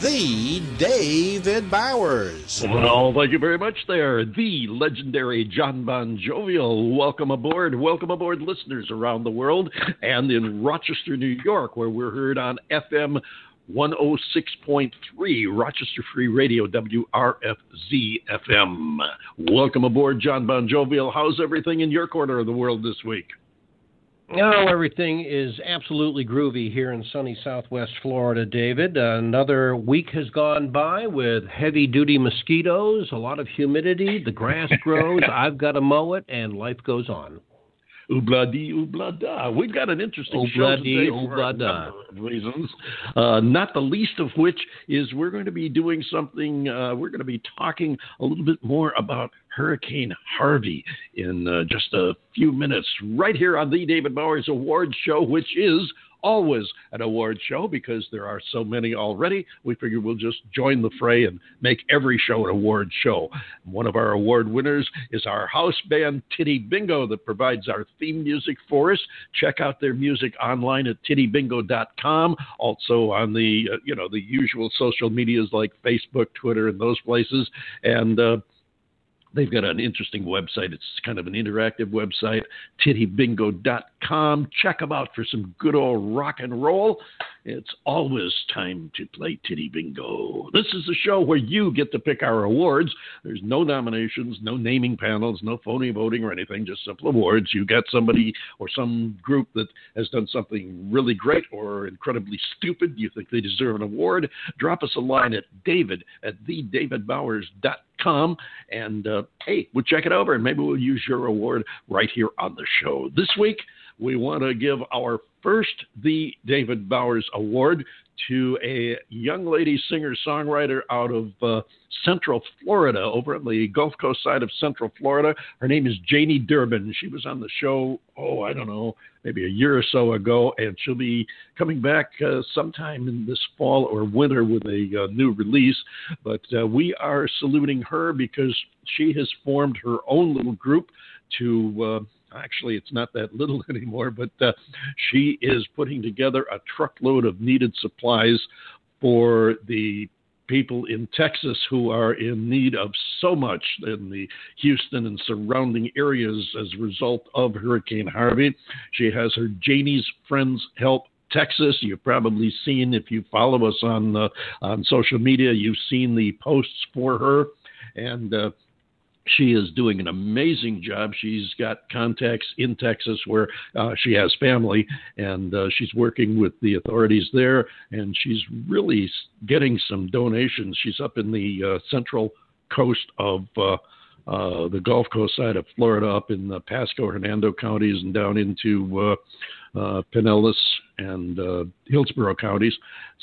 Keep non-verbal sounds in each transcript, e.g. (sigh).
the David Bowers. Well, thank you very much there, the legendary John Bon Jovial. Welcome aboard. Welcome aboard, listeners around the world and in Rochester, New York, where we're heard on FM 106.3 Rochester Free Radio, WRFZ FM. Welcome aboard, John Bon Jovial. How's everything in your corner of the world this week? Oh, everything is absolutely groovy here in sunny southwest Florida, David. Another week has gone by with heavy duty mosquitoes, a lot of humidity, the grass (laughs) grows, I've got to mow it, and life goes on. Oobla-dee, oobla-da. We've got an interesting show today for a number of reasons. Uh, not the least of which is we're going to be doing something. Uh, we're going to be talking a little bit more about Hurricane Harvey in uh, just a few minutes, right here on the David Bowers Awards Show, which is always an award show because there are so many already. We figure we'll just join the fray and make every show an award show. One of our award winners is our house band Titty Bingo that provides our theme music for us. Check out their music online at tittybingo.com. Also on the uh, you know the usual social medias like Facebook, Twitter, and those places. And uh, They've got an interesting website. It's kind of an interactive website, tittybingo.com. Check them out for some good old rock and roll. It's always time to play Titty Bingo. This is a show where you get to pick our awards. There's no nominations, no naming panels, no phony voting or anything, just simple awards. You got somebody or some group that has done something really great or incredibly stupid. You think they deserve an award. Drop us a line at david at thedavidbowers.com com and uh, hey we'll check it over and maybe we'll use your award right here on the show. This week we want to give our first the david bowers award to a young lady singer songwriter out of uh, central florida over on the gulf coast side of central florida. Her name is janie durbin. She was on the show oh i don't know maybe a year or so ago and she'll be coming back uh, sometime in this fall or winter with a uh, new release. But uh, we are saluting her because she has formed her own little group to uh, actually it's not that little (laughs) anymore but uh, she is putting together a truckload of needed supplies for the people in Texas who are in need of so much in the Houston and surrounding areas as a result of Hurricane Harvey. She has her Janie's Friends Help Texas. You've probably seen if you follow us on uh, on social media, you've seen the posts for her, and uh, she is doing an amazing job. She's got contacts in Texas where uh, she has family, and uh, she's working with the authorities there, and she's really getting some donations. She's up in the uh, central coast of. Uh, uh, the Gulf Coast side of Florida, up in the Pasco, Hernando counties, and down into uh, uh, Pinellas and uh, Hillsborough counties.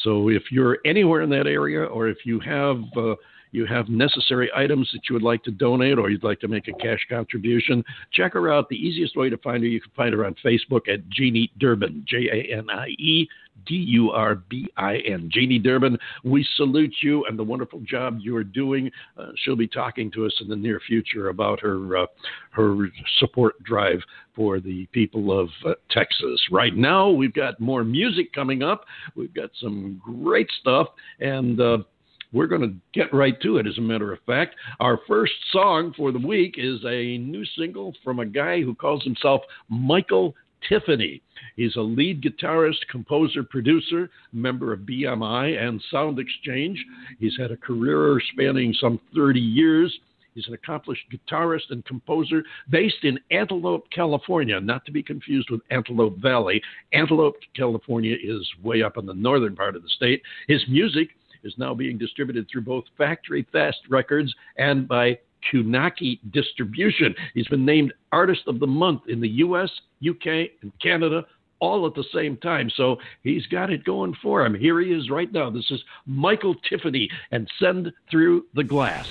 So if you're anywhere in that area, or if you have uh, you have necessary items that you would like to donate or you'd like to make a cash contribution, check her out. The easiest way to find her, you can find her on Facebook at Janie Durbin, J A N I E D U R B I N. Janie Durbin, we salute you and the wonderful job you are doing. Uh, she'll be talking to us in the near future about her uh, her support drive for the people of uh, Texas. Right now, we've got more music coming up. We've got some great stuff and. We're going to get right to it, as a matter of fact. Our first song for the week is a new single from a guy who calls himself Michael Tiffany. He's a lead guitarist, composer, producer, member of BMI and Sound Exchange. He's had a career spanning some 30 years. He's an accomplished guitarist and composer based in Antelope, California, not to be confused with Antelope Valley. Antelope, California is way up in the northern part of the state. His music is now being distributed through both Factory Fest Records and by Kunaki Distribution. He's been named Artist of the Month in the US, UK, and Canada all at the same time. So he's got it going for him. Here he is right now. This is Michael Tiffany and Sand Through the Glass.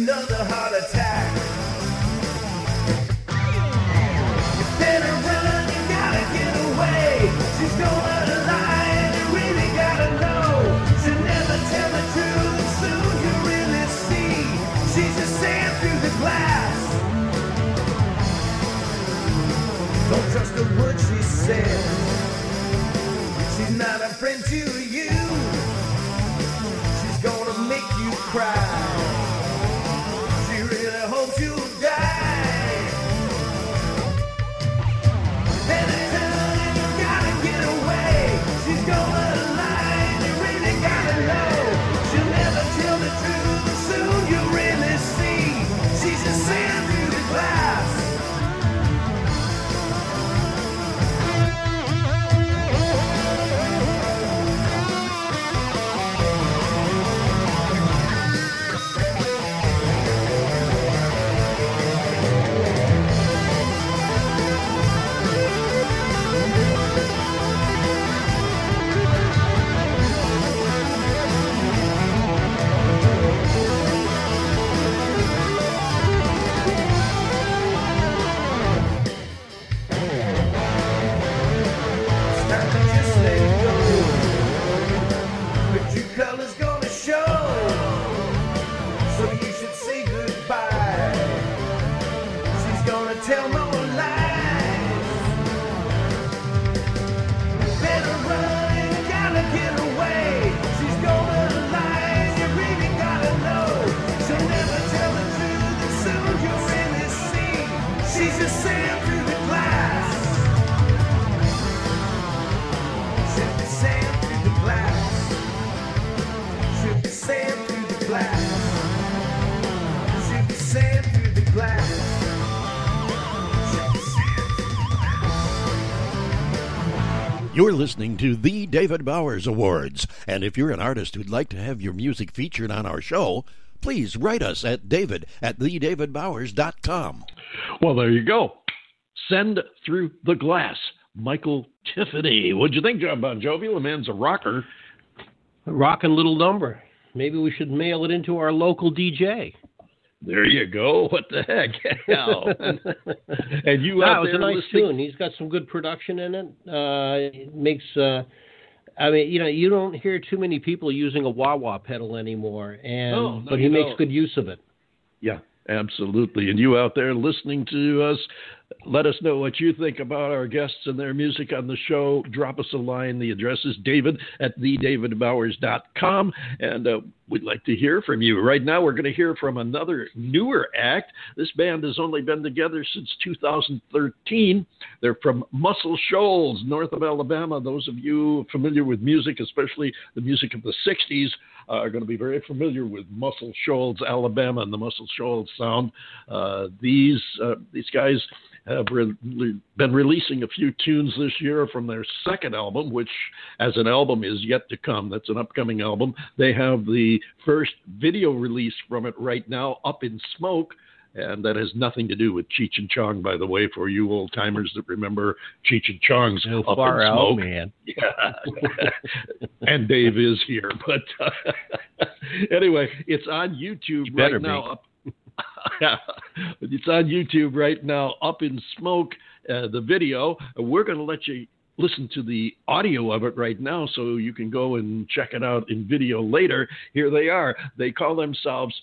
Another heart attack. You better run, you gotta get away. She's gonna lie, and you really gotta know. She'll never tell the truth, and soon you really see. She's just sand through the glass. Don't trust a word she says. She's not a friend to you. She's gonna lie, you really gotta know. She'll never tell You're listening to the David Bowers Awards. And if you're an artist who'd like to have your music featured on our show, please write us at david at thedavidbowers.com. Well, there you go. Sand through the glass. Michael Tiffany. What'd you think, John Bon Jovi? The man's a rocker. A rockin' little number. Maybe we should mail it into our local DJ. There you go. (laughs) What the heck? (laughs) And you No, out it's there a nice listening? tune. He's got some good production in it. Uh, it makes. Uh, I mean, you know, you don't hear too many people using a wah wah pedal anymore, and No, no, but he makes don't. good use of it. Yeah, absolutely. And you out there listening to us, let us know what you think about our guests and their music on the show. Drop us a line. The address is david at thedavidbowers.com. And uh, we'd like to hear from you. Right now, we're going to hear from another newer act. This band has only been together since 2013. They're from Muscle Shoals, north of Alabama. Those of you familiar with music, especially the music of the 60s, uh, are going to be very familiar with Muscle Shoals, Alabama, and the Muscle Shoals sound. Uh, these uh, these guys have re- been releasing a few tunes this year from their second album, which, as an album, is yet to come. That's an upcoming album. They have the first video release from it right now, Up in Smoke. And that has nothing to do with Cheech and Chong, by the way, for you old timers that remember Cheech and Chong's Up far in out, Smoke. man. (laughs) Yeah. and Dave is here. But uh, (laughs) anyway, it's on YouTube You right now. Up, yeah, (laughs) it's on YouTube right now, Up in Smoke, uh, the video. We're going to let you listen to the audio of it right now so you can go and check it out in video later. Here they are. They call themselves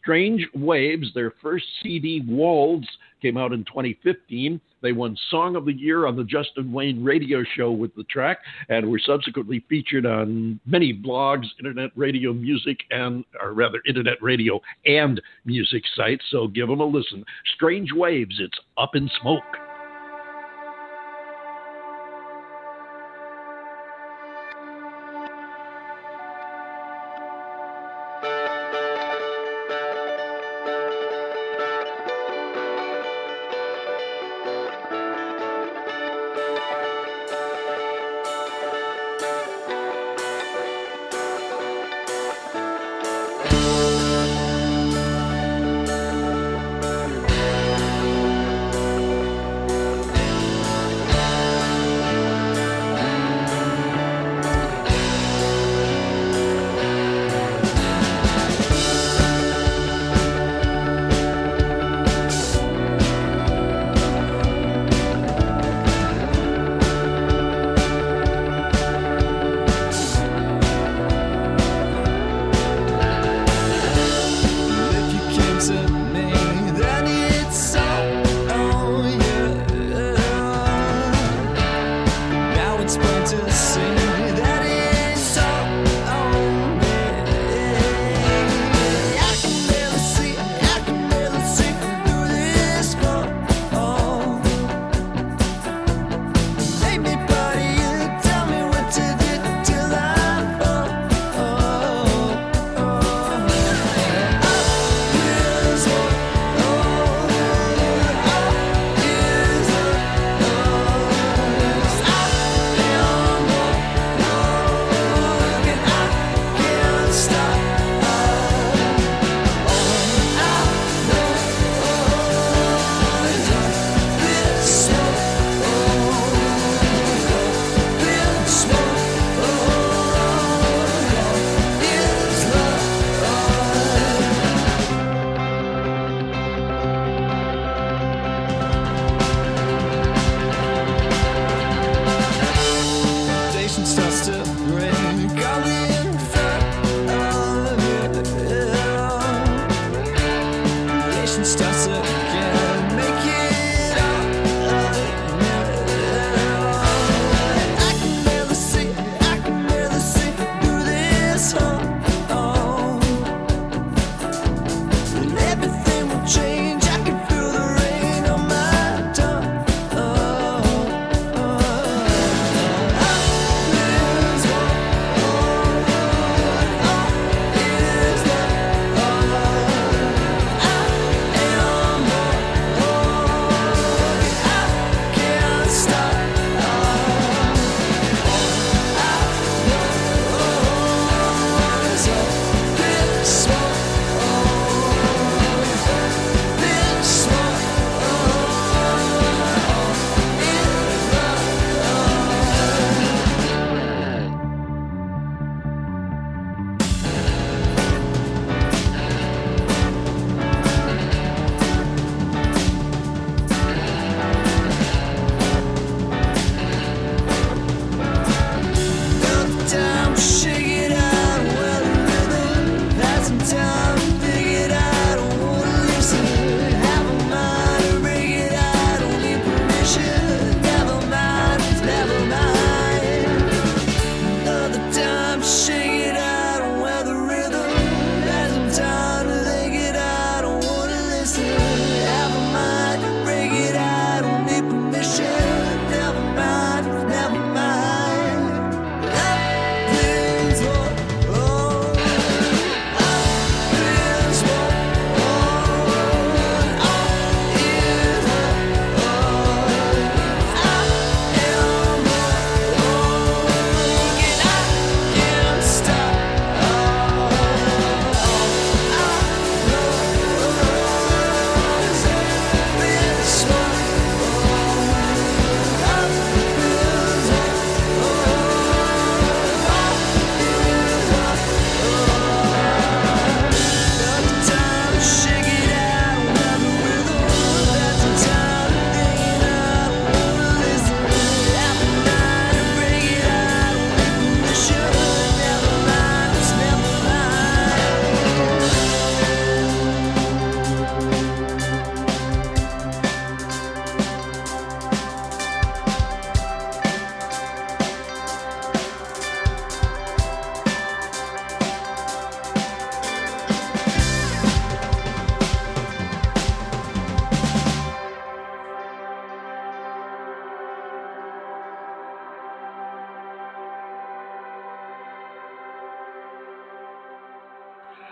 Strange Waves. Their first CD, Walls, came out in 2015. They won Song of the Year on the Justin Wayne radio show with the track and were subsequently featured on many blogs, internet radio music, and, or rather, internet radio and music sites. So give them a listen. Strange Waves, it's Up in Smoke.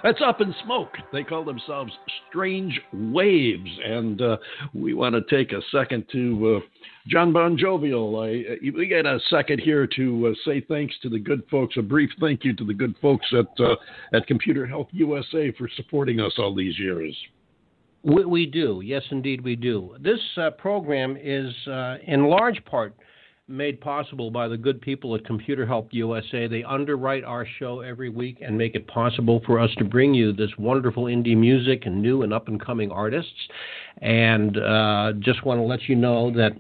That's Up in Smoke. They call themselves Strange Waves. And uh, we want to take a second to uh, John Bon Jovial. I, we get a second here to uh, say thanks to the good folks, a brief thank you to the good folks at, uh, at Computer Help USA for supporting us all these years. We, we do. Yes, indeed, we do. This uh, program is uh, in large part made possible by the good people at Computer Help USA. They underwrite our show every week and make it possible for us to bring you this wonderful indie music and new and up and coming artists. And uh, just want to let you know that,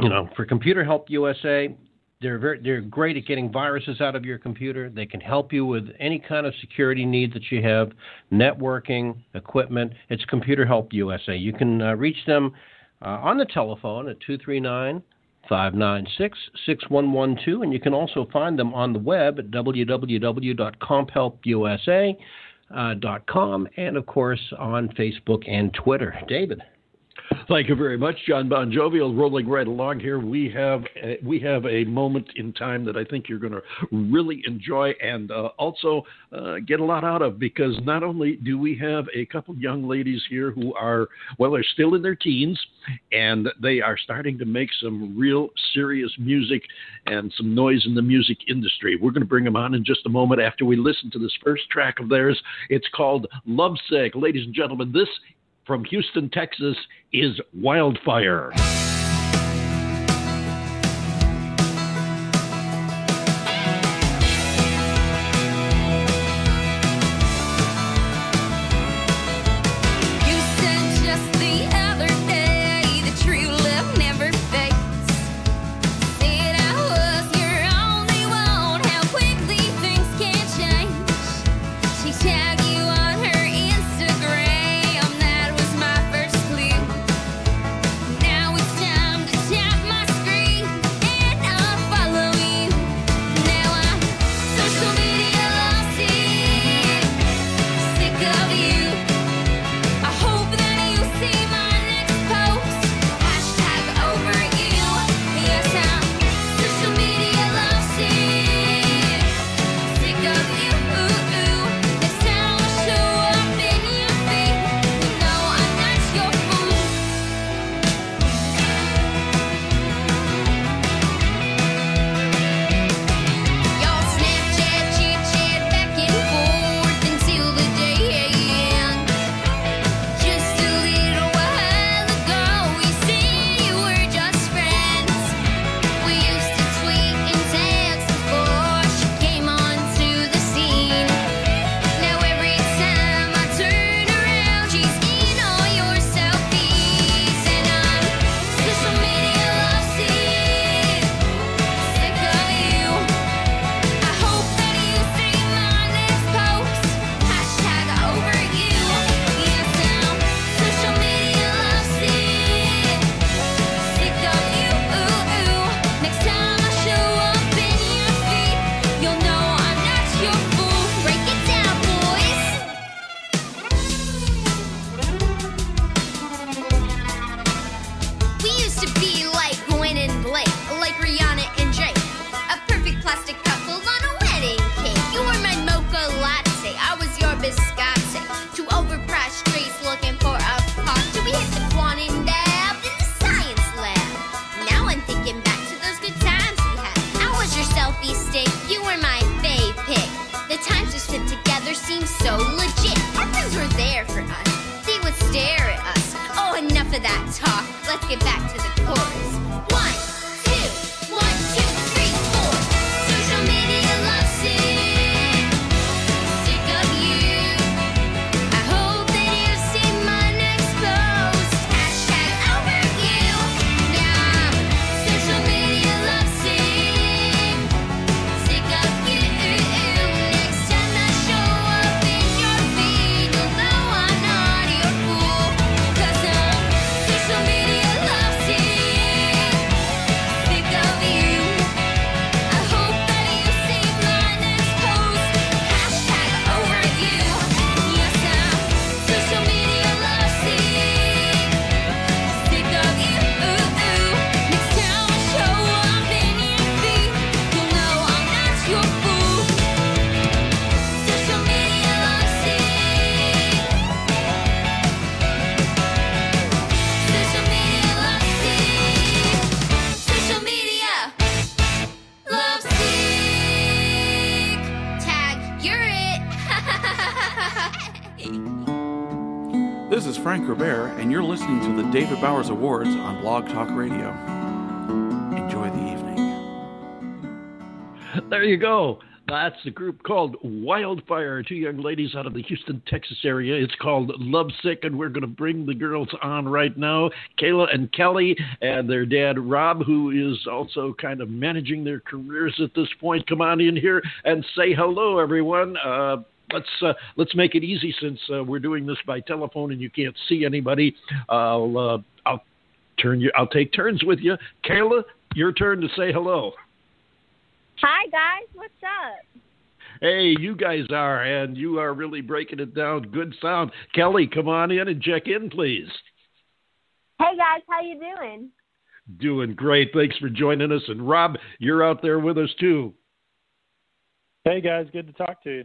you know, for Computer Help USA, they're very, they're great at getting viruses out of your computer. They can help you with any kind of security need that you have, networking, equipment. It's Computer Help USA. You can uh, reach them uh, on the telephone at 239 596 6112. And you can also find them on the web at www.comphelpusa.com uh, and, of course, on Facebook and Twitter. David. Thank you very much, John Bon Jovial. Rolling right along here, we have a, we have a moment in time that I think you're going to really enjoy and uh, also uh, get a lot out of because not only do we have a couple young ladies here who are well, they're still in their teens and they are starting to make some real serious music and some noise in the music industry. We're going to bring them on in just a moment after we listen to this first track of theirs. It's called Lovesick. Ladies and gentlemen, this from Houston, Texas, is Wildfire. Frank Robert, and you're listening to the David Bowers Awards on Blog Talk Radio. Enjoy the evening. There you go. That's the group called Wildfire, two young ladies out of the Houston, Texas area. It's called Lovesick, and we're going to bring the girls on right now Kayla and Kelly, and their dad, Rob, who is also kind of managing their careers at this point. Come on in here and say hello, everyone. Uh, let's uh, let's make it easy since uh, we're doing this by telephone and you can't see anybody. I'll uh, I'll turn you. I'll take turns with you. Kayla, your turn to say hello. Hi guys, what's up? Hey, you guys are, and you are really breaking it down. Good sound. Kelly, come on in and check in, please. Hey guys, how you doing? Doing great. Thanks for joining us. And Rob, you're out there with us too. Hey guys, good to talk to you.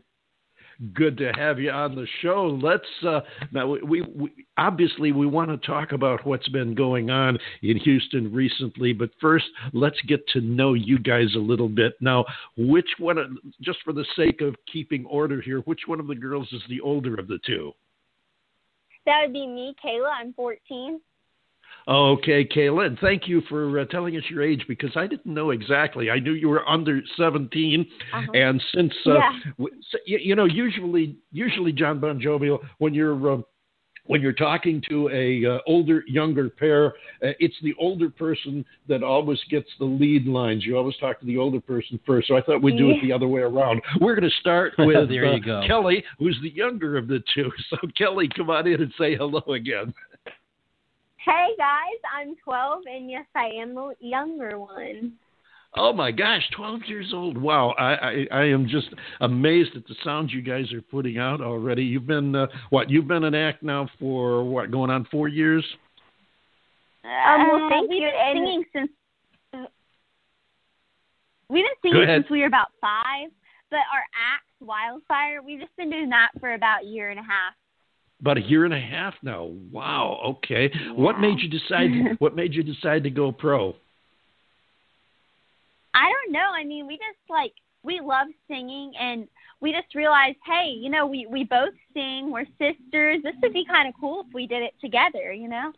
Good to have you on the show. Let's uh, now we, we obviously we want to talk about what's been going on in Houston recently, but first let's get to know you guys a little bit. Now, which one, just for the sake of keeping order here, which one of the girls is the older of the two? That would be me, Kayla. I'm 14. Okay, Kayla, and thank you for uh, telling us your age because I didn't know exactly. I knew you were under 17, Uh-huh. and since uh, Yeah. w- so, you, you know, usually, usually John Bon Jovial, when you're uh, when you're talking to a uh, older younger pair, uh, it's the older person that always gets the lead lines. You always talk to the older person first. So I thought we'd do it the other way around. We're going to start (laughs) with There you uh, go. Kelly, who's the younger of the two. (laughs) So Kelly, come on in and say hello again. Hey guys, I'm 12, and yes, I am the younger one. Oh my gosh, 12 years old. Wow. I, I, I am just amazed at the sounds you guys are putting out already. You've been, uh, what, you've been an act now for what, going on four years? Um, well, Uh, thank we've you. been And singing since We've been singing since we were about five, but our act, Wildfire, we've just been doing that for about a year and a half. About a year and a half now. Wow. Okay. What made you decide, what made you decide to go pro? I don't know. I mean, we just like we love singing, and we just realized, hey, you know, we we both sing. We're sisters. This would be kind of cool if we did it together. You know.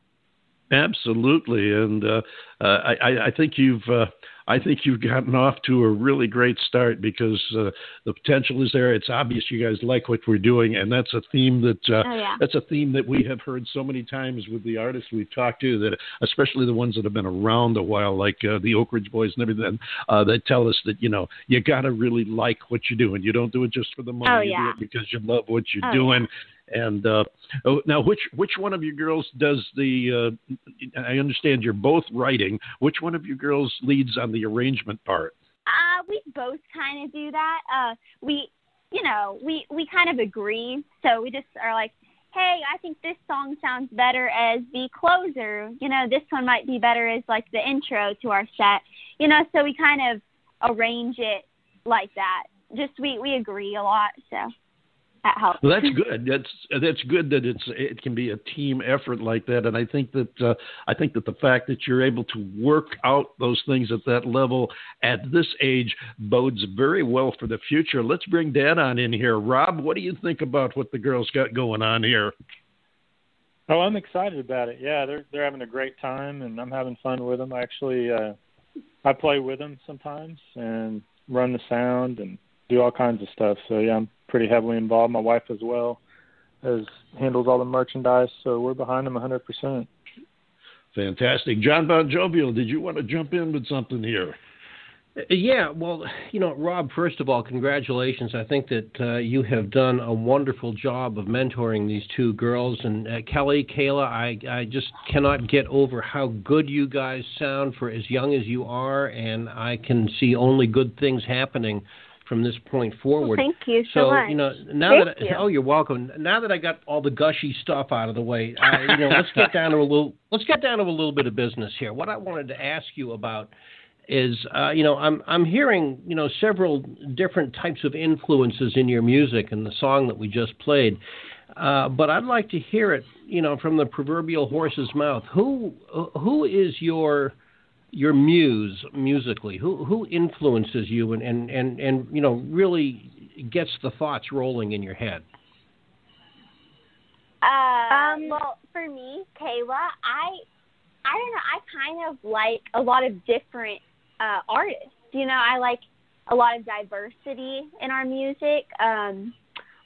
Absolutely, and uh, uh, I, I- I think you've uh, I think you've gotten off to a really great start because uh, the potential is there. It's obvious you guys like what we're doing, and that's a theme that uh, Oh, yeah. that's a theme that we have heard so many times with the artists we've talked to. That especially the ones that have been around a while, like uh, the Oak Ridge Boys and everything, uh, they tell us that you know you got to really like what you're doing. You don't do it just for the money. Oh, you do it because you love what you're Oh, doing. And uh, oh, now, which which one of your girls does the? Uh, I understand you're both writing. Which one of your girls leads on the arrangement part? Uh, we both kind of do that. Uh, we, you know, we we kind of agree. So we just are like, hey, I think this song sounds better as the closer. You know, this one might be better as like the intro to our set. You know, so we kind of arrange it like that. Just we we agree a lot. So that helps. Well, that's (laughs) good. That's that's good that it's it can be a team effort like that. And I think that uh, I think that the fact that you're able to work out those things at that level at this age bodes very well for the future. Let's bring Dad on in here. Rob, what do you think about what the girls got going on here? Oh, I'm excited about it. Yeah, they're they're having a great time, and I'm having fun with them. I Actually, uh, I play with them sometimes and run the sound and do all kinds of stuff. So yeah, I'm pretty heavily involved. My wife as well as handles all the merchandise. So we're behind them 100%. Fantastic. John Bon Jovial, did you want to jump in with something here? Yeah, well, you know, Rob, first of all, congratulations. I think that uh, you have done a wonderful job of mentoring these two girls. And uh, Kelly, Kayla, I, I just cannot get over how good you guys sound for as young as you are. And I can see only good things happening from this point forward. Thank you so, So much. you know now Thank that you. oh you're welcome. Now that I got all the gushy stuff out of the way, uh, you know let's get down to a little let's get down to a little bit of business here. What I wanted to ask you about is uh, you know I'm I'm hearing you know several different types of influences in your music and the song that we just played. Uh, but I'd like to hear it, you know, from the proverbial horse's mouth. Who who is your your muse musically? Who who influences you and, and, and, and you know really gets the thoughts rolling in your head? Uh, Um, well, for me, Kayla, I, I don't know. I kind of like a lot of different uh, artists. You know, I like a lot of diversity in our music. Um,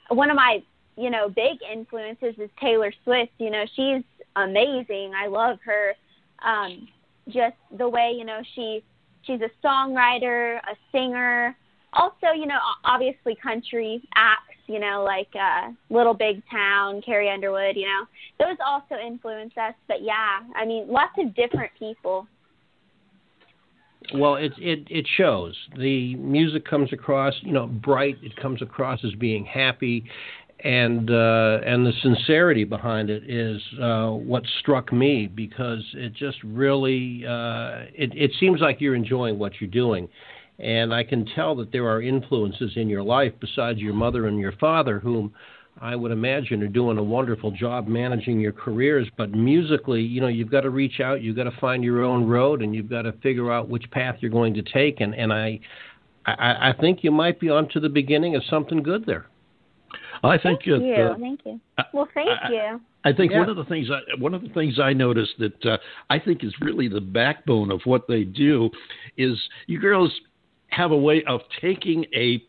one of my, you know, big influences is Taylor Swift. You know, she's amazing. I love her. Um, just the way you know she, she's a songwriter, a singer. Also, you know, obviously country acts. You know, like uh, Little Big Town, Carrie Underwood. You know, those also influence us. But yeah, I mean, lots of different people. Well, it it it shows. The music comes across, you know, bright. It comes across as being happy, and uh, and the sincerity behind it is uh, what struck me because it just really uh, it it seems like you're enjoying what you're doing, and I can tell that there are influences in your life besides your mother and your father whom. I would imagine are doing a wonderful job managing your careers, but musically, you know, you've got to reach out, you've got to find your own road, and you've got to figure out which path you're going to take. And and I, I, I think you might be onto the beginning of something good there. I think Thank it, you. uh, Thank you. I- Well, thank I- you. I think Yeah. one of the things I, one of the things I noticed that uh, I think is really the backbone of what they do is you girls have a way of taking a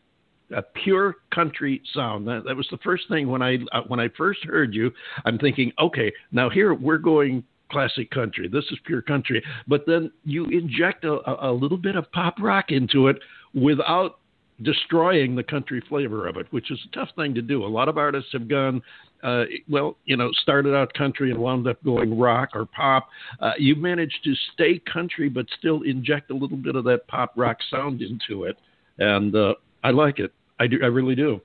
a pure country sound. That, that was the first thing when I uh, when I first heard you. I'm thinking, okay, now here we're going classic country. This is pure country. But then you inject a, a, a little bit of pop rock into it without destroying the country flavor of it, which is a tough thing to do. A lot of artists have gone, uh, well, you know, started out country and wound up going rock or pop. Uh, you managed to stay country, but still inject a little bit of that pop rock sound into it, and uh, I like it. I do. I really do.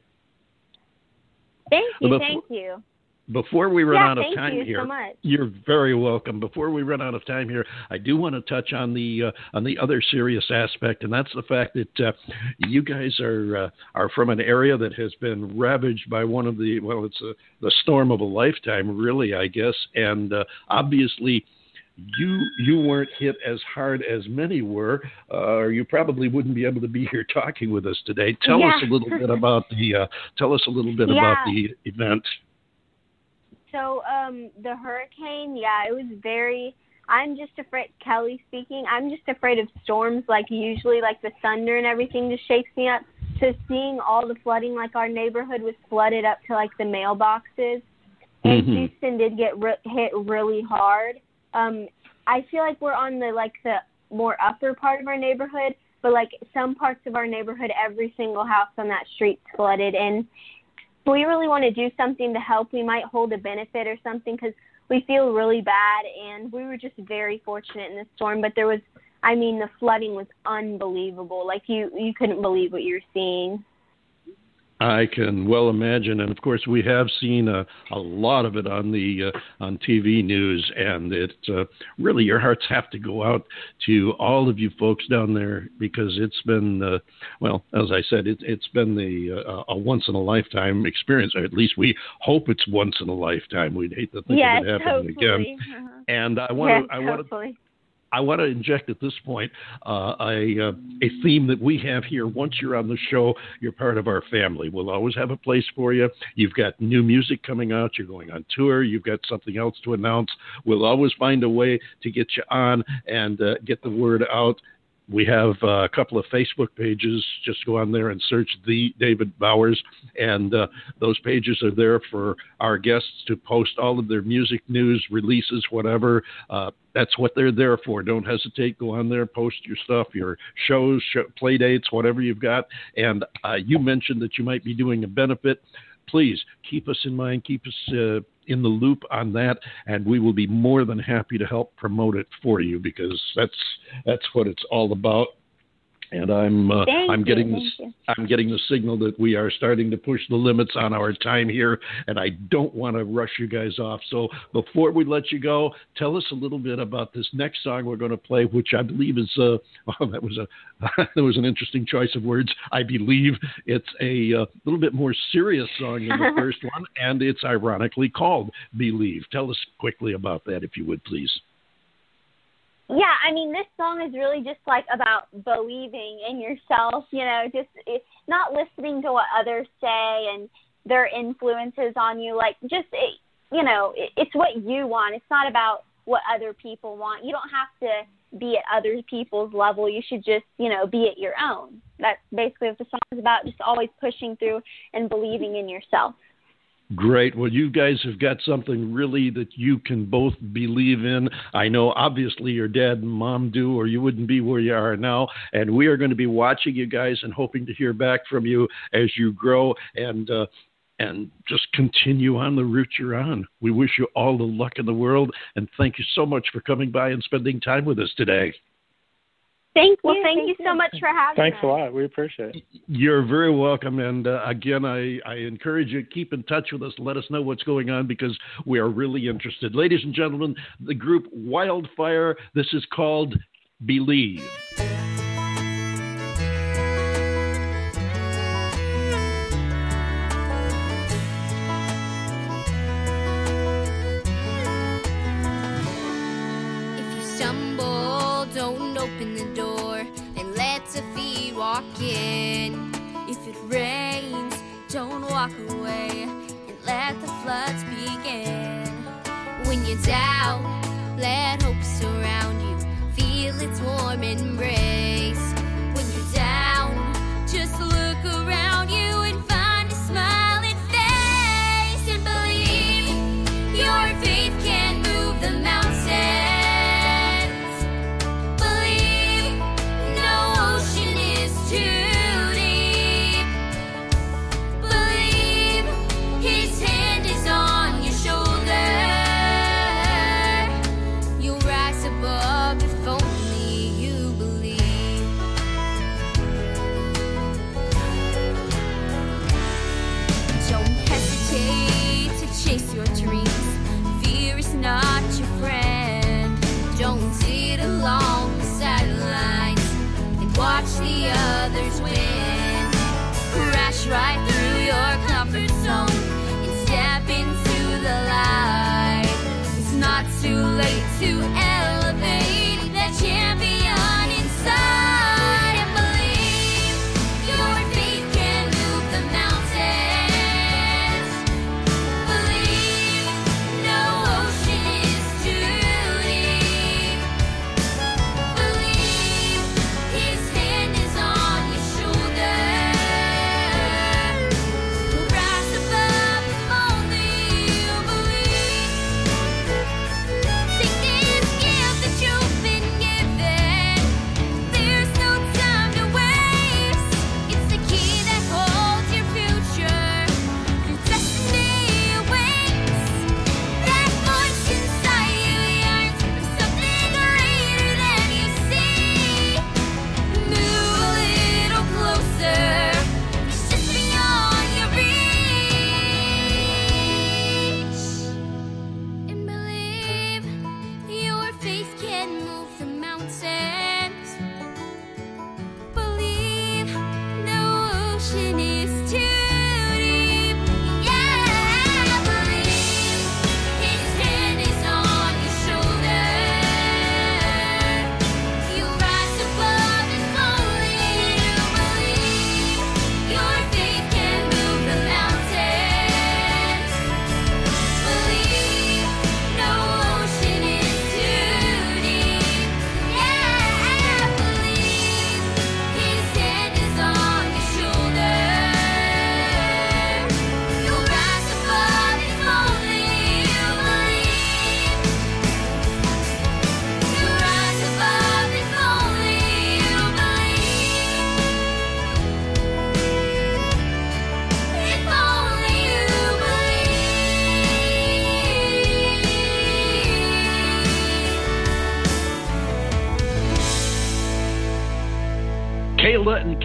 Thank you. Before- Thank you. Before we run yeah, out of time you here, so. You're very welcome. Before we run out of time here, I do want to touch on the uh, on the other serious aspect, and that's the fact that uh, you guys are uh, are from an area that has been ravaged by one of the well, it's a, the storm of a lifetime, really, I guess, and uh, obviously. You you weren't hit as hard as many were, uh, or you probably wouldn't be able to be here talking with us today. Tell us a little bit about the uh, tell us a little bit Yeah. about the event. So, um, the hurricane, yeah, it was very. I'm just afraid. Kelly speaking. I'm just afraid of storms. Like usually, like the thunder and everything just shakes me up. So seeing all the flooding, like our neighborhood was flooded up to like the mailboxes, and Mhm. Houston did get re- hit really hard. Um, I feel like we're on the like the more upper part of our neighborhood, but like some parts of our neighborhood, every single house on that street's flooded, and we really want to do something to help, we might hold a benefit or something because we feel really bad. And we were just very fortunate in this storm. But there was, I mean, the flooding was unbelievable. Like you, you couldn't believe what you're seeing. I can well imagine, and of course we have seen a, a lot of it on the uh, on TV news, and it uh, really your hearts have to go out to all of you folks down there because it's been uh, well, as I said, it, it's been the uh, a once in a lifetime experience, or at least we hope it's once in a lifetime. We'd hate to think yes, of it happening hopefully. again. Uh-huh. And I want yes, to I want to. I want to inject at this point uh, a uh, a theme that we have here. Once you're on the show, you're part of our family. We'll always have a place for you. You've got new music coming out. You're going on tour. You've got something else to announce. We'll always find a way to get you on and uh, get the word out. We have uh, a couple of Facebook pages. Just go on there and search the David Bowers, and uh, those pages are there for our guests to post all of their music news, releases, whatever. Uh, that's what they're there for. Don't hesitate. Go on there, post your stuff, your shows, show, play dates, whatever you've got. And uh, you mentioned that you might be doing a benefit. Please keep us in mind. Keep us uh, in the loop on that, and we will be more than happy to help promote it for you because that's that's what it's all about. And I'm uh, I'm you, getting this. I'm getting the signal that we are starting to push the limits on our time here, and I don't want to rush you guys off. So before we let you go, tell us a little bit about this next song we're going to play, which I believe is uh, well, (laughs) that was a (laughs) that was an interesting choice of words. I believe it's a uh, little bit more serious song than the (laughs) first one, and it's ironically called "Believe." Tell us quickly about that, if you would, please. Yeah, I mean, this song is really just like about believing in yourself, you know, just it, not listening to what others say and their influences on you. Like, just it, you know, it, it's what you want. It's not about what other people want. You don't have to be at other people's level. You should just, you know, be at your own. That's basically what the song is about. Just always pushing through and believing in yourself. Great. Well, you guys have got something really that you can both believe in. I know obviously your dad and mom do, or you wouldn't be where you are now. And we are going to be watching you guys and hoping to hear back from you as you grow and uh, and just continue on the route you're on. We wish you all the luck in the world, and thank you so much for coming by and spending time with us today. Thank you. Well, thank, thank you so much for having Thanks us. Thanks a lot. We appreciate it. You're very welcome. And uh, again, I, I encourage you keep in touch with us. Let us know what's going on because we are really interested. Ladies and gentlemen, the group Wildfire. This is called Believe. Walk in. If it rains, don't walk away and let the floods begin. When you're down, let hope surround you. Feel its warm embrace.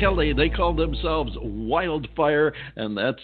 Kelly, they call themselves Wildfire, and that's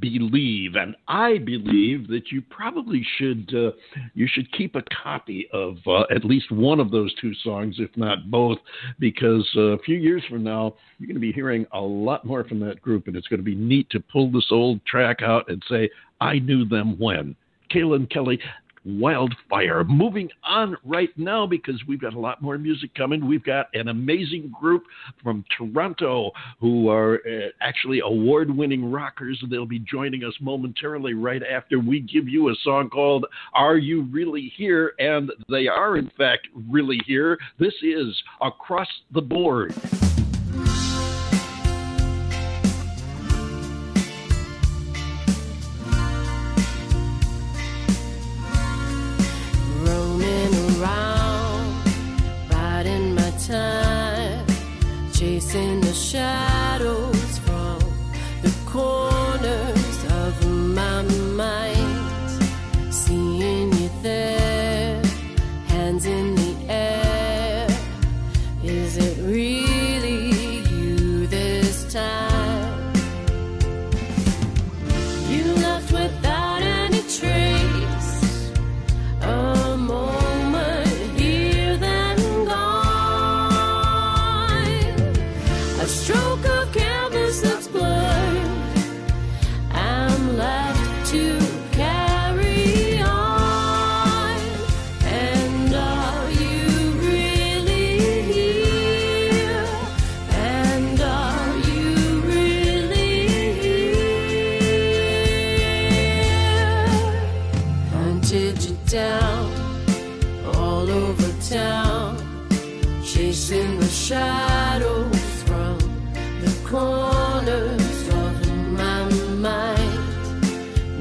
Believe. And I believe that you probably should uh, you should keep a copy of uh, at least one of those two songs, if not both, because uh, a few years from now you're going to be hearing a lot more from that group, and it's going to be neat to pull this old track out and say, "I knew them when." Kayla and Kelly, Wildfire. Moving on right now because we've got a lot more music coming. We've got an amazing group from Toronto who are uh, actually award winning rockers. They'll be joining us momentarily right after we give you a song called Are You Really Here? And they are, in fact, really here. This is Across the Board.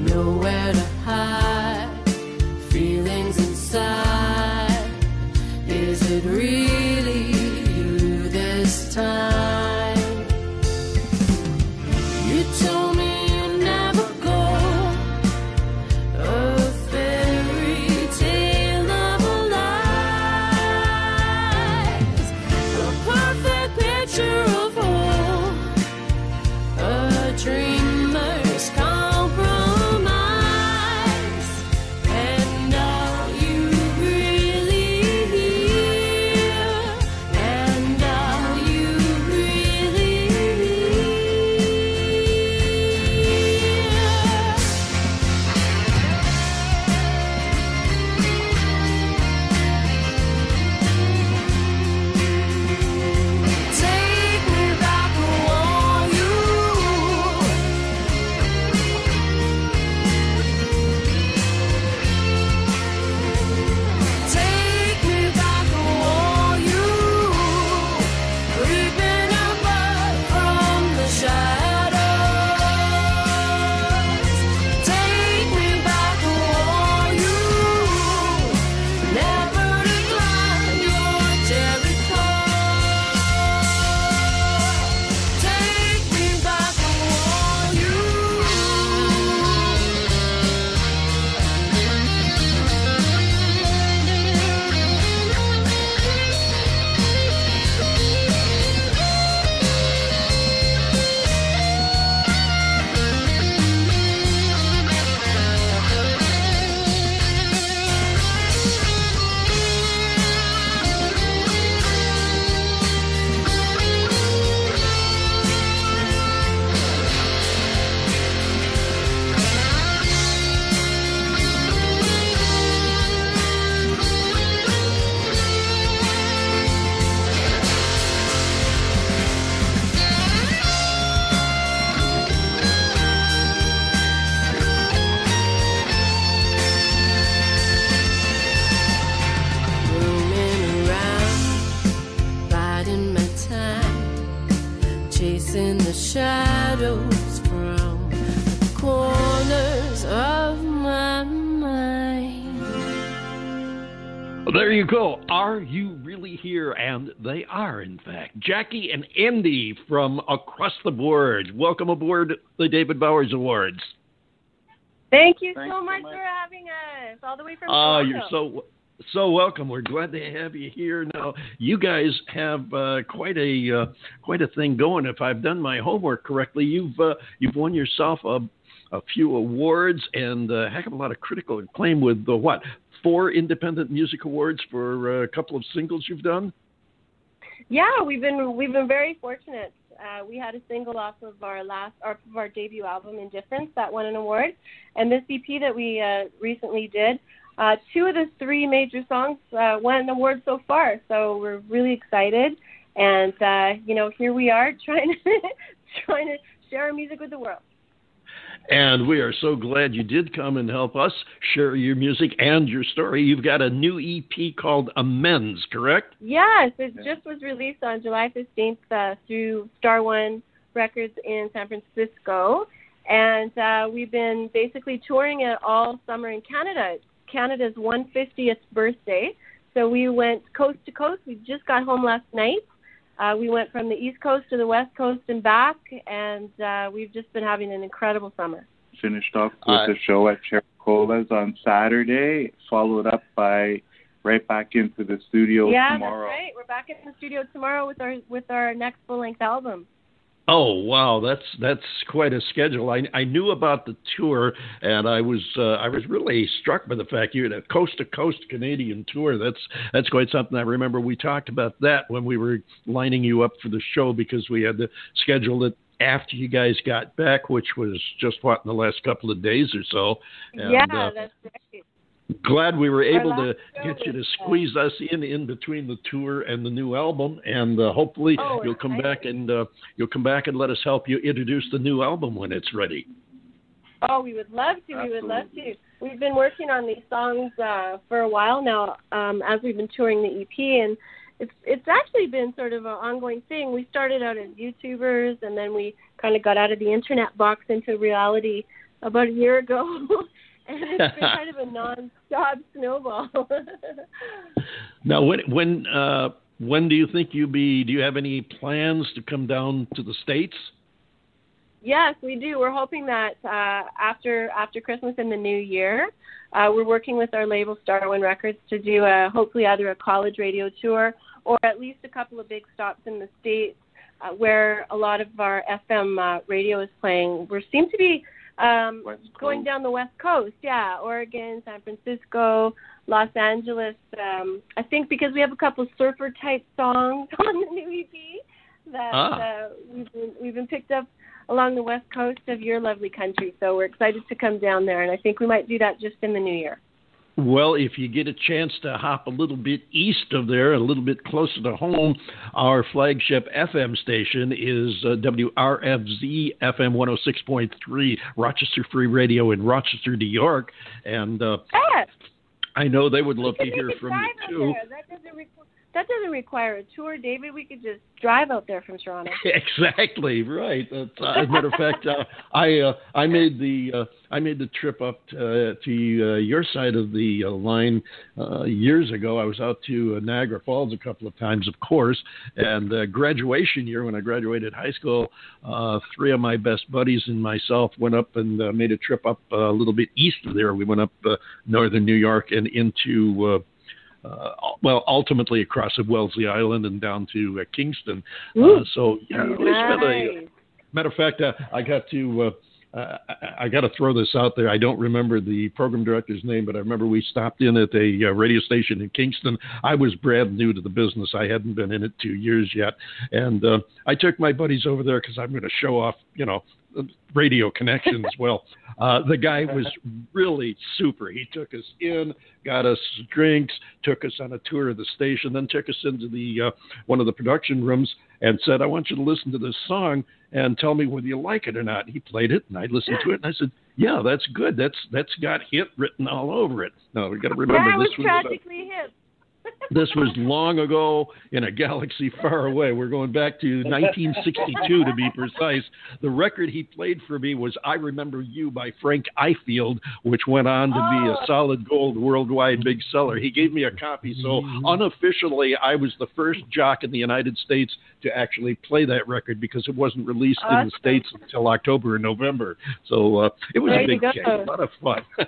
Nowhere to they are, in fact. Jackie and Andy from across the board. Welcome aboard the David Bowers Awards. Thank you Thanks so so much much. for having us, all the way from Oh, Toronto. you're so so welcome. We're glad to have you here. Now, you guys have uh, quite a uh, quite a thing going. If I've done my homework correctly, you've uh, you've won yourself a a few awards and a heck of a lot of critical acclaim with the what four independent music awards for uh, a couple of singles you've done. Yeah, we've been we've been very fortunate. Uh, we had a single off of our last off of our debut album, Indifference, that won an award, and this EP that we uh, recently did uh, two of the three major songs uh, won an award so far. So we're really excited, and uh, you know, here we are (laughs) trying to trying to share our music with the world. And we are so glad you did come and help us share your music and your story. You've got a new EP called Amends, correct? Yes, it just was released on July 15th uh, through Star One Records in San Francisco. And uh, we've been basically touring it all summer in Canada. Canada's 150th birthday. So we went coast to coast. We just got home last night. Uh, we went from the East Coast to the West Coast and back, and uh, we've just been having an incredible summer. Finished off with Uh, the show at Cherry Cola's on Saturday, followed up by right back into the studio yeah, tomorrow. that's right. We're back in the studio tomorrow with our with our next full length album. Oh wow, that's that's quite a schedule. I I knew about the tour, and I was uh, I was really struck by the fact you had a coast to coast Canadian tour. That's that's quite something. I remember we talked about that when we were lining you up for the show because we had to schedule it after you guys got back, which was just what in the last couple of days or so. And, yeah, uh, that's right. Glad we were able to get you to squeeze us in in between the tour and the new album and uh, hopefully Oh, you'll come back and uh, you'll come back and let us help you introduce the new album when it's ready Oh, we would love to. We would love to. We've been working on these songs uh, for a while now, um, as we've been touring the EP, and it's it's actually been sort of an ongoing thing. We started out as YouTubers, and then we kind of got out of the internet box into reality about a year ago, (laughs) (laughs) and it's been kind of a non-stop snowball. (laughs) now when when uh, when do you think you'll be do you have any plans to come down to the states Yes, we do. We're hoping that uh, after after Christmas and the New Year, uh, we're working with our label Star One Records to do a hopefully either a college radio tour or at least a couple of big stops in the states uh, where a lot of our FM uh, radio is playing. We seem to be um, going down the West Coast, yeah, Oregon, San Francisco, Los Angeles. Um, I think because we have a couple surfer type songs (laughs) on the new EP that Ah. uh, we've been, we've been picked up along the west coast of your lovely country. So we're excited to come down there, and I think we might do that just in the new year. Well, if you get a chance to hop a little bit east of there, a little bit closer to home, our flagship FM station is uh, WRFZ FM 106.3, Rochester Free Radio in Rochester, New York. And uh. I know they would love to hear from you too. there. That doesn't, requ- that doesn't require a tour, David. We could just drive out there from Toronto. (laughs) Exactly right. Uh, as a matter of fact, uh, (laughs) I uh, I made the uh, I made the trip up to, to uh, your side of the uh, line uh, years ago. I was out to uh, Niagara Falls a couple of times, of course, and uh, graduation year when I graduated high school, uh, three of my best buddies and myself went up and uh, made a trip up uh, a little bit east of there. We went up uh, northern New York and into. Uh, well, ultimately across of Wellesley Island and down to uh, Kingston. Uh, so yeah, we spent a, Matter of fact, uh, I got to uh, uh, I, I got to throw this out there. I don't remember the program director's name, but I remember we stopped in at a uh, radio station in Kingston. I was brand new to the business. I hadn't been in it two years yet, and uh, I took my buddies over there because I'm going to show off, you know, radio connections. well, (laughs) uh, the guy was really super. He took us in, got us drinks, took us on a tour of the station, then took us into the uh, one of the production rooms and said, "I want you to listen to this song and tell me whether you like it or not." He played it, and I listened to it, and I said, "Yeah, that's good. That's that's got hit written all over it." No, we got to remember was this was. uh, tragically hip. This was long ago in a galaxy far away. We're going back to (laughs) 1962 to be precise. The record he played for me was I Remember You by Frank Ifield, which went on to be a solid gold worldwide big seller. He gave me a copy, so unofficially, I was the first jock in the United States to actually play that record because it wasn't released in the States until October or November. So uh, it was There a big kick, a lot of fun. (laughs)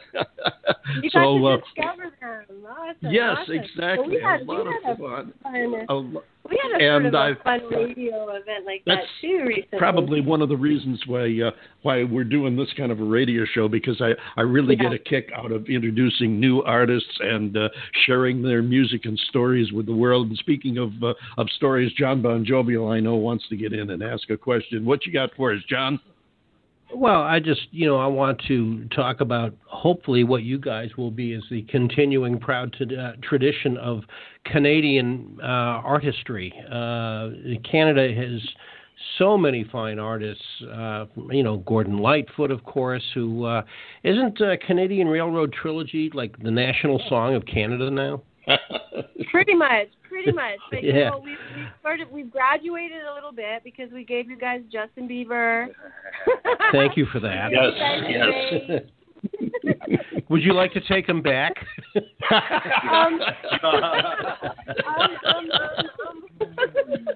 You so, got uh, discover them. Awesome. Yes, awesome. exactly. We had, a lot we had of fun. a fun. A we had a sort of a fun radio event like that too recently. probably one of the reasons why uh, why we're doing this kind of a radio show because I I really Yeah. get a kick out of introducing new artists and uh, sharing their music and stories with the world. And speaking of uh, of stories, John Bon Jovial I know wants to get in and ask a question. What you got for us, John? Well, I just, you know, I want to talk about hopefully what you guys will be is the continuing proud to, uh, tradition of Canadian uh, artistry. Uh, Canada has so many fine artists. Uh, you know, Gordon Lightfoot, of course, who uh, isn't uh, Canadian Railroad Trilogy like the national song of Canada now? (laughs) Pretty much, pretty much. But you know, we've, we've started, we've graduated a little bit because we gave you guys Justin Bieber. (laughs) Thank you for that. Yes, yes. (laughs) Would you like to take him back? Um, um, um, um,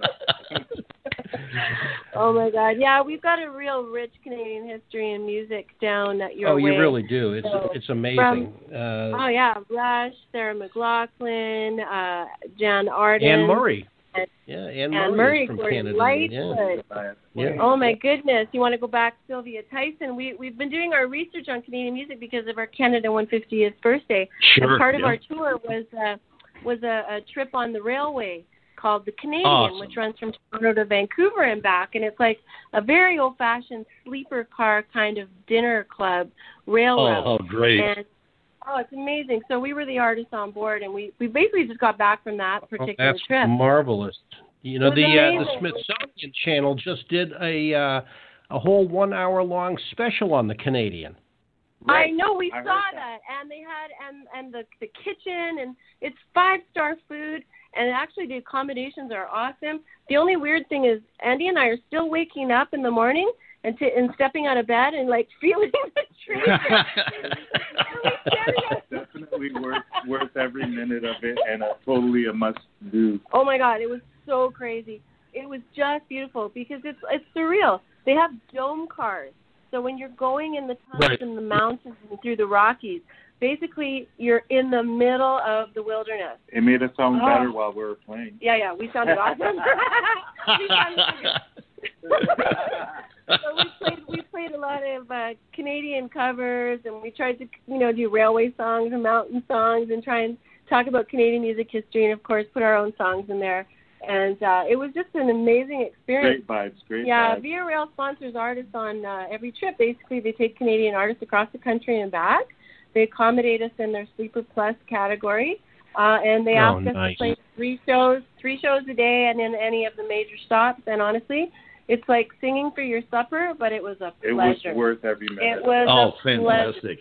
oh my God! Yeah, we've got a real rich Canadian history and music down at your oh, way. you really do. It's So, it's amazing. from- uh, oh yeah, Rush, Sarah McLachlan, uh, Jann Arden, Anne Murray. and Yeah, Anne, Anne Murray, Murray, from Gordon Canada. Lightfoot. Yeah. yeah. Oh my goodness! You want to go back, Sylvia Tyson? We we've been doing our research on Canadian music because of our Canada 150th birthday. Sure, And part of our tour was uh, was a, a trip on the railway called the Canadian, Awesome. which runs from Toronto to Vancouver and back, and it's like a very old-fashioned sleeper car kind of dinner club railroad. Oh, how great. And, oh, it's amazing. So we were the artists on board, and we we basically just got back from that Oh, particular that's trip. marvelous. You know, the uh, the. Smithsonian Channel just did a uh, a whole one hour long special on the Canadian. I know we I saw that. that. and they had and and the the kitchen and it's five star food and actually the accommodations are awesome. The only weird thing is Andy and I are still waking up in the morning and t- and stepping out of bed and like (laughs) feeling the train. (laughs) Definitely worth worth every minute of it, and a totally a must do. oh my god, it was so crazy. It was just beautiful because it's it's surreal. They have dome cars. So when you're going in the tunnels Right. in the mountains and through the Rockies, basically you're in the middle of the wilderness. It made us sound Oh. better while we were playing. Yeah, yeah, we sounded awesome. (laughs) we sounded (laughs) so we played we played a lot of uh, Canadian covers, and we tried to you know do railway songs and mountain songs, and try and talk about Canadian music history, and of course put our own songs in there. And uh, it was just an amazing experience. Great vibes, great Yeah, vibes. Via Rail sponsors artists on uh, every trip. Basically, they take Canadian artists across the country and back. They accommodate us in their Sleeper Plus category, uh, and they Oh, ask us nice. to play three shows, three shows a day, and in any of the major stops. And honestly, it's like singing for your supper, but it was a pleasure. It was worth every minute. It was Oh, a pleasure. fantastic.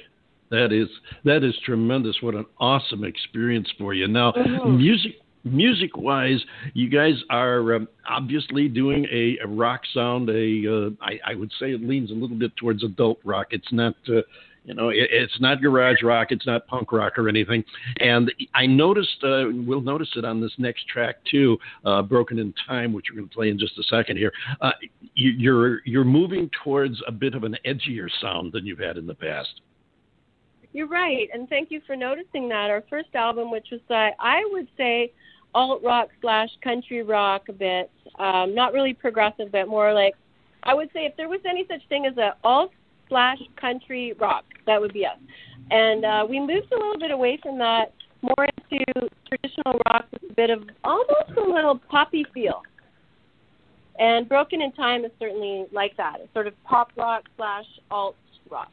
That is that is tremendous. What an awesome experience for you. Now, Mhm. music music wise, you guys are um, obviously doing a, a rock sound. A uh, I, I would say it leans a little bit towards adult rock. It's not. Uh, you know, it, it's not garage rock, it's not punk rock or anything. And I noticed, uh, we'll notice it on this next track too, uh, "Broken in Time," which we're going to play in just a second here. Uh, you, you're you're moving towards a bit of an edgier sound than you've had in the past. You're right, and thank you for noticing that. Our first album, which was uh, I would say alt rock slash country rock a bit, um, not really progressive, but more like I would say if there was any such thing as a alt slash country rock, that would be us. And uh, we moved a little bit away from that, more into traditional rock with a bit of almost a little poppy feel. And Broken in Time is certainly like that. It's sort of pop rock slash alt rock.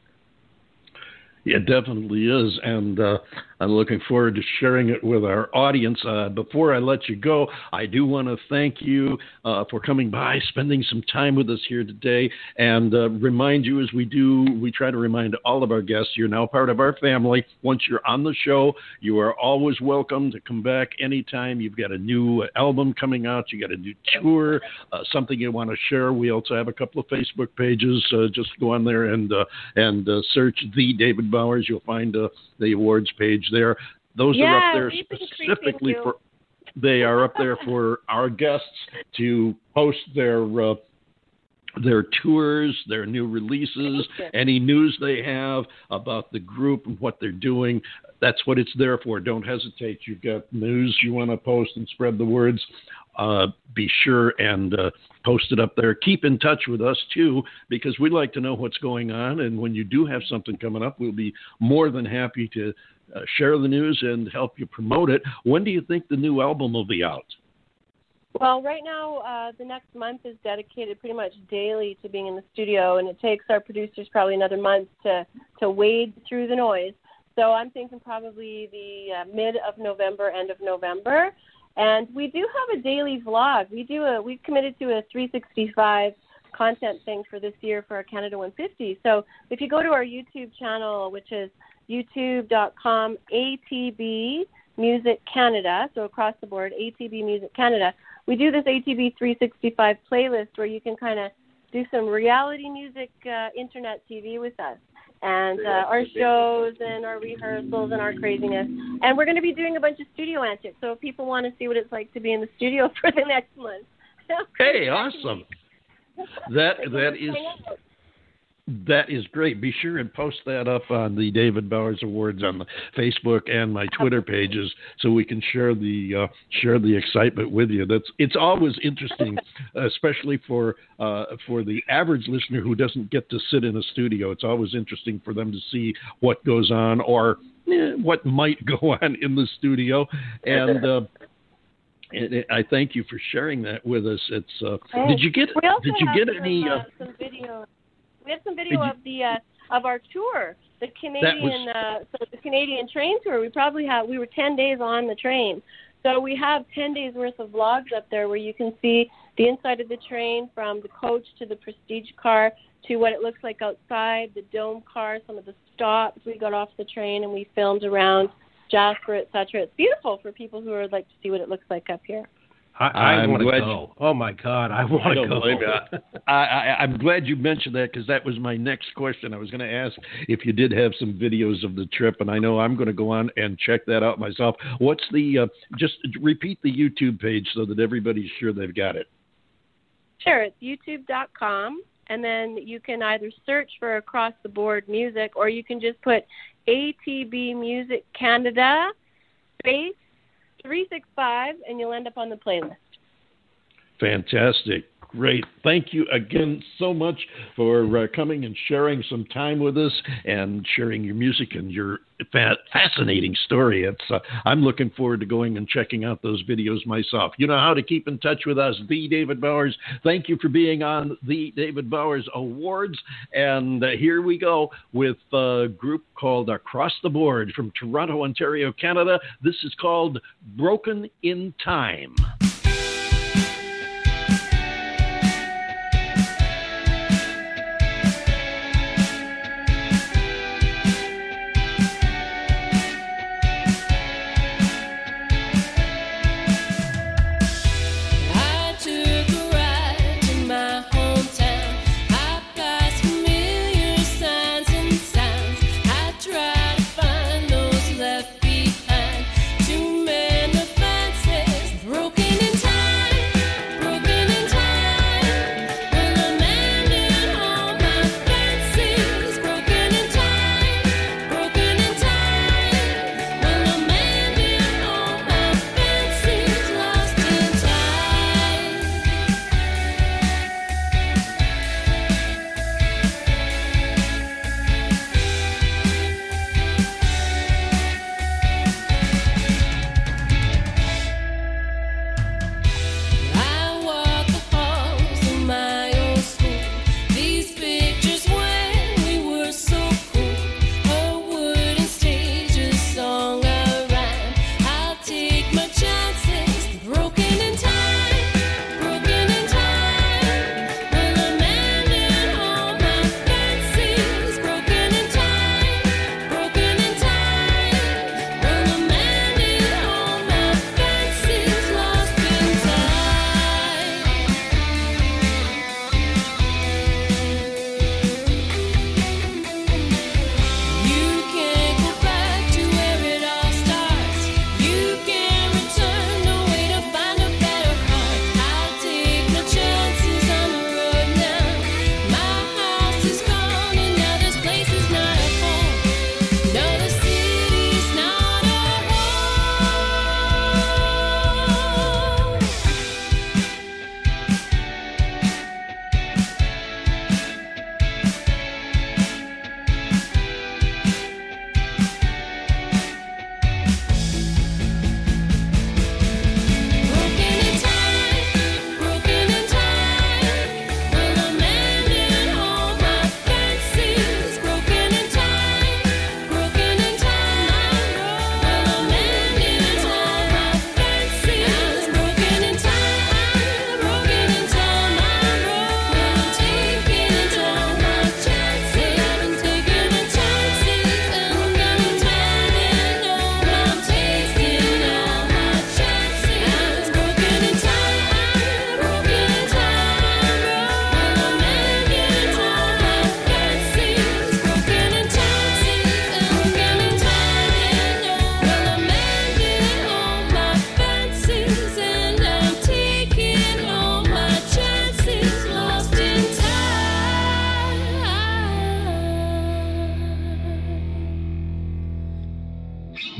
It definitely is, and uh, I'm looking forward to sharing it with our audience. Uh, before I let you go, I do want to thank you uh, for coming by, spending some time with us here today, and uh, remind you as we do, we try to remind all of our guests, you're now part of our family. Once you're on the show, you are always welcome to come back anytime. You've got a new album coming out, you got a new tour, uh, something you want to share. We also have a couple of Facebook pages. Uh, just go on there and uh, and search the David Bowers. You'll find the awards page there. Those are up there specifically for. They are up there for our guests to post their uh, their tours, their new releases, any news they have about the group and what they're doing. That's what it's there for. Don't hesitate. You've got news you want to post and spread the words. Uh, be sure and uh, post it up there. Keep in touch with us too, because we'd like to know what's going on. And when you do have something coming up, we'll be more than happy to uh, share the news and help you promote it. When do you think the new album will be out? Well, right now, uh, the next month is dedicated pretty much daily to being in the studio, and it takes our producers probably another month to to wade through the noise. So I'm thinking probably the uh, mid of November, end of November, and we do have a daily vlog. We do a we've committed to a 365 content thing for this year for our Canada 150. So if you go to our YouTube channel, which is youtube.com ATB Music Canada, so across the board ATB Music Canada, we do this ATB 365 playlist where you can kind of do some reality music uh, internet TV with us and uh, our shows and our rehearsals and our craziness. And we're going to be doing a bunch of studio antics. So if people want to see what it's like to be in the studio (laughs) for the next month. Hey, awesome. That that is that is great. Be sure and post that up on the David Bowers Awards on the Facebook and my Twitter pages, so we can share the uh, share the excitement with you. That's it's always interesting, (laughs) especially for uh, for the average listener who doesn't get to sit in a studio. It's always interesting for them to see what goes on or eh, what might go (laughs) on in the studio, and. Uh, and it- I thank you for sharing that with us. It's uh, did you get did you get any? uh, Uh, some video? We have some video you- of the uh, of our tour, the Canadian uh, so the Canadian train tour. We probably have we were ten days on the train, so we have ten days worth of vlogs up there where you can see the inside of the train from the coach to the prestige car to what it looks like outside, the dome car, some of the stops. We got off the train and we filmed around Jasper, etc. It's beautiful for people who would like to see what it looks like up here. I, I want to glad go. Oh my God, I I want to go. blame you. (laughs) I, I, I'm glad you mentioned that because that was my next question. I was going to ask if you did have some videos of the trip, and I know I'm going to go on and check that out myself. What's the uh, just repeat the YouTube page so that everybody's sure they've got it. Sure, it's youtube.com, and then you can either search for across the board music or you can just put ATB Music Canada space 365 and you'll end up on the playlist. Fantastic. Great. Thank you again so much for uh, coming and sharing some time with us and sharing your music and your fa- fascinating story. It's uh, I'm looking forward to going and checking out those videos myself. You know how to keep in touch with us, the David Bowers. Thank you for being on the David Bowers Awards. And uh, here we go with a group called Across the Board from Toronto, Ontario, Canada. This is called Broken in Time.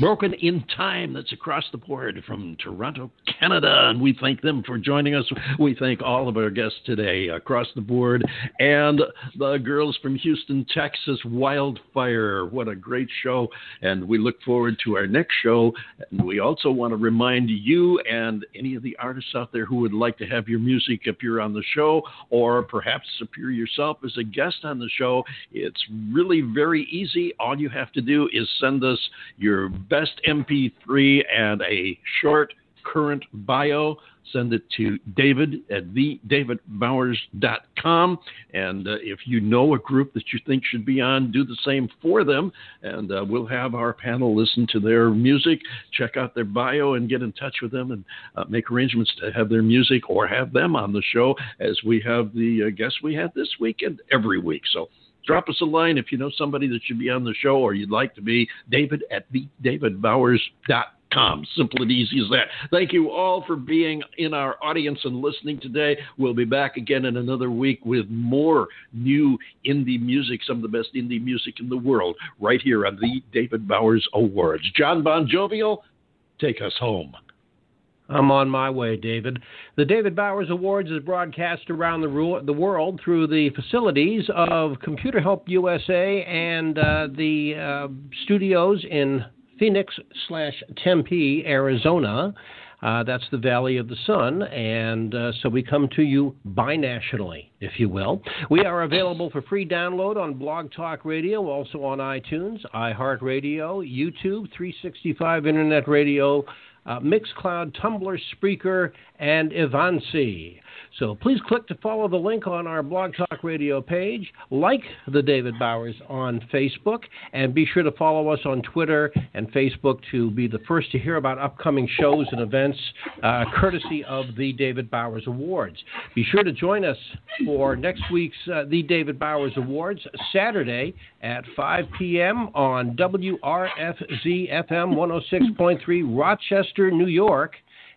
Broken in Time, that's across the board from Toronto, Canada. And we thank them for joining us. We thank all of our guests today across the board. And the girls from Houston, Texas, Wildfire. What a great show. And we look forward to our next show. And we also want to remind you and any of the artists out there who would like to have your music appear on the show or perhaps appear yourself as a guest on the show. It's really very easy. All you have to do is send us your best MP3 and a short current bio. Send it to David at thedavidbowers.com. And uh, if you know a group that you think should be on, do the same for them. And uh, we'll have our panel listen to their music, check out their bio, and get in touch with them and uh, make arrangements to have their music or have them on the show as we have the uh, guests we had this week and every week. So drop us a line if you know somebody that should be on the show or you'd like to be. David at thedavidbowers.com. Simple and easy as that. Thank you all for being in our audience and listening today. We'll be back again in another week with more new indie music, some of the best indie music in the world, right here on the David Bowers Awards. John Bon Jovial, take us home. I'm on my way, David. The David Bowers Awards is broadcast around the, ru- the world through the facilities of Computer Help USA and uh, the uh, studios in Phoenix slash Tempe, Arizona. Uh, that's the Valley of the Sun, and uh, so we come to you binationally, if you will. We are available for free download on Blog Talk Radio, also on iTunes, iHeartRadio, YouTube, 365 Internet Radio, uh, Mixcloud, Tumblr, Spreaker, and Evansi. So please click to follow the link on our Blog Talk Radio page, like the David Bowers on Facebook, and be sure to follow us on Twitter and Facebook to be the first to hear about upcoming shows and events, uh, courtesy of the David Bowers Awards. Be sure to join us for next week's uh, the David Bowers Awards, Saturday at 5 p.m. on WRFZ FM 106.3, Rochester, New York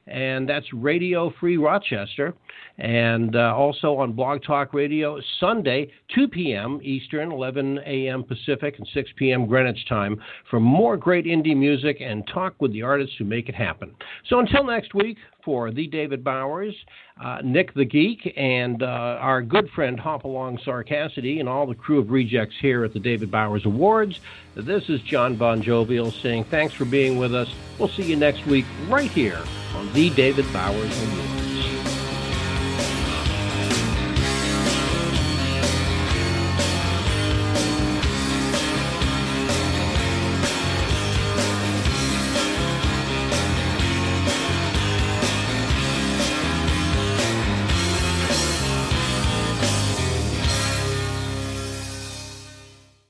and that's Radio Free Rochester. And uh, also on Blog Talk Radio, Sunday, 2 p.m. Eastern, 11 a.m. Pacific, and 6 p.m. Greenwich time for more great indie music and talk with the artists who make it happen. So until next week, for the David Bowers, uh, Nick the Geek, and uh, our good friend Hopalong Sarcassity, and all the crew of rejects here at the David Bowers Awards. This is John Bon Jovial saying thanks for being with us. We'll see you next week right here on the David Bowers Awards.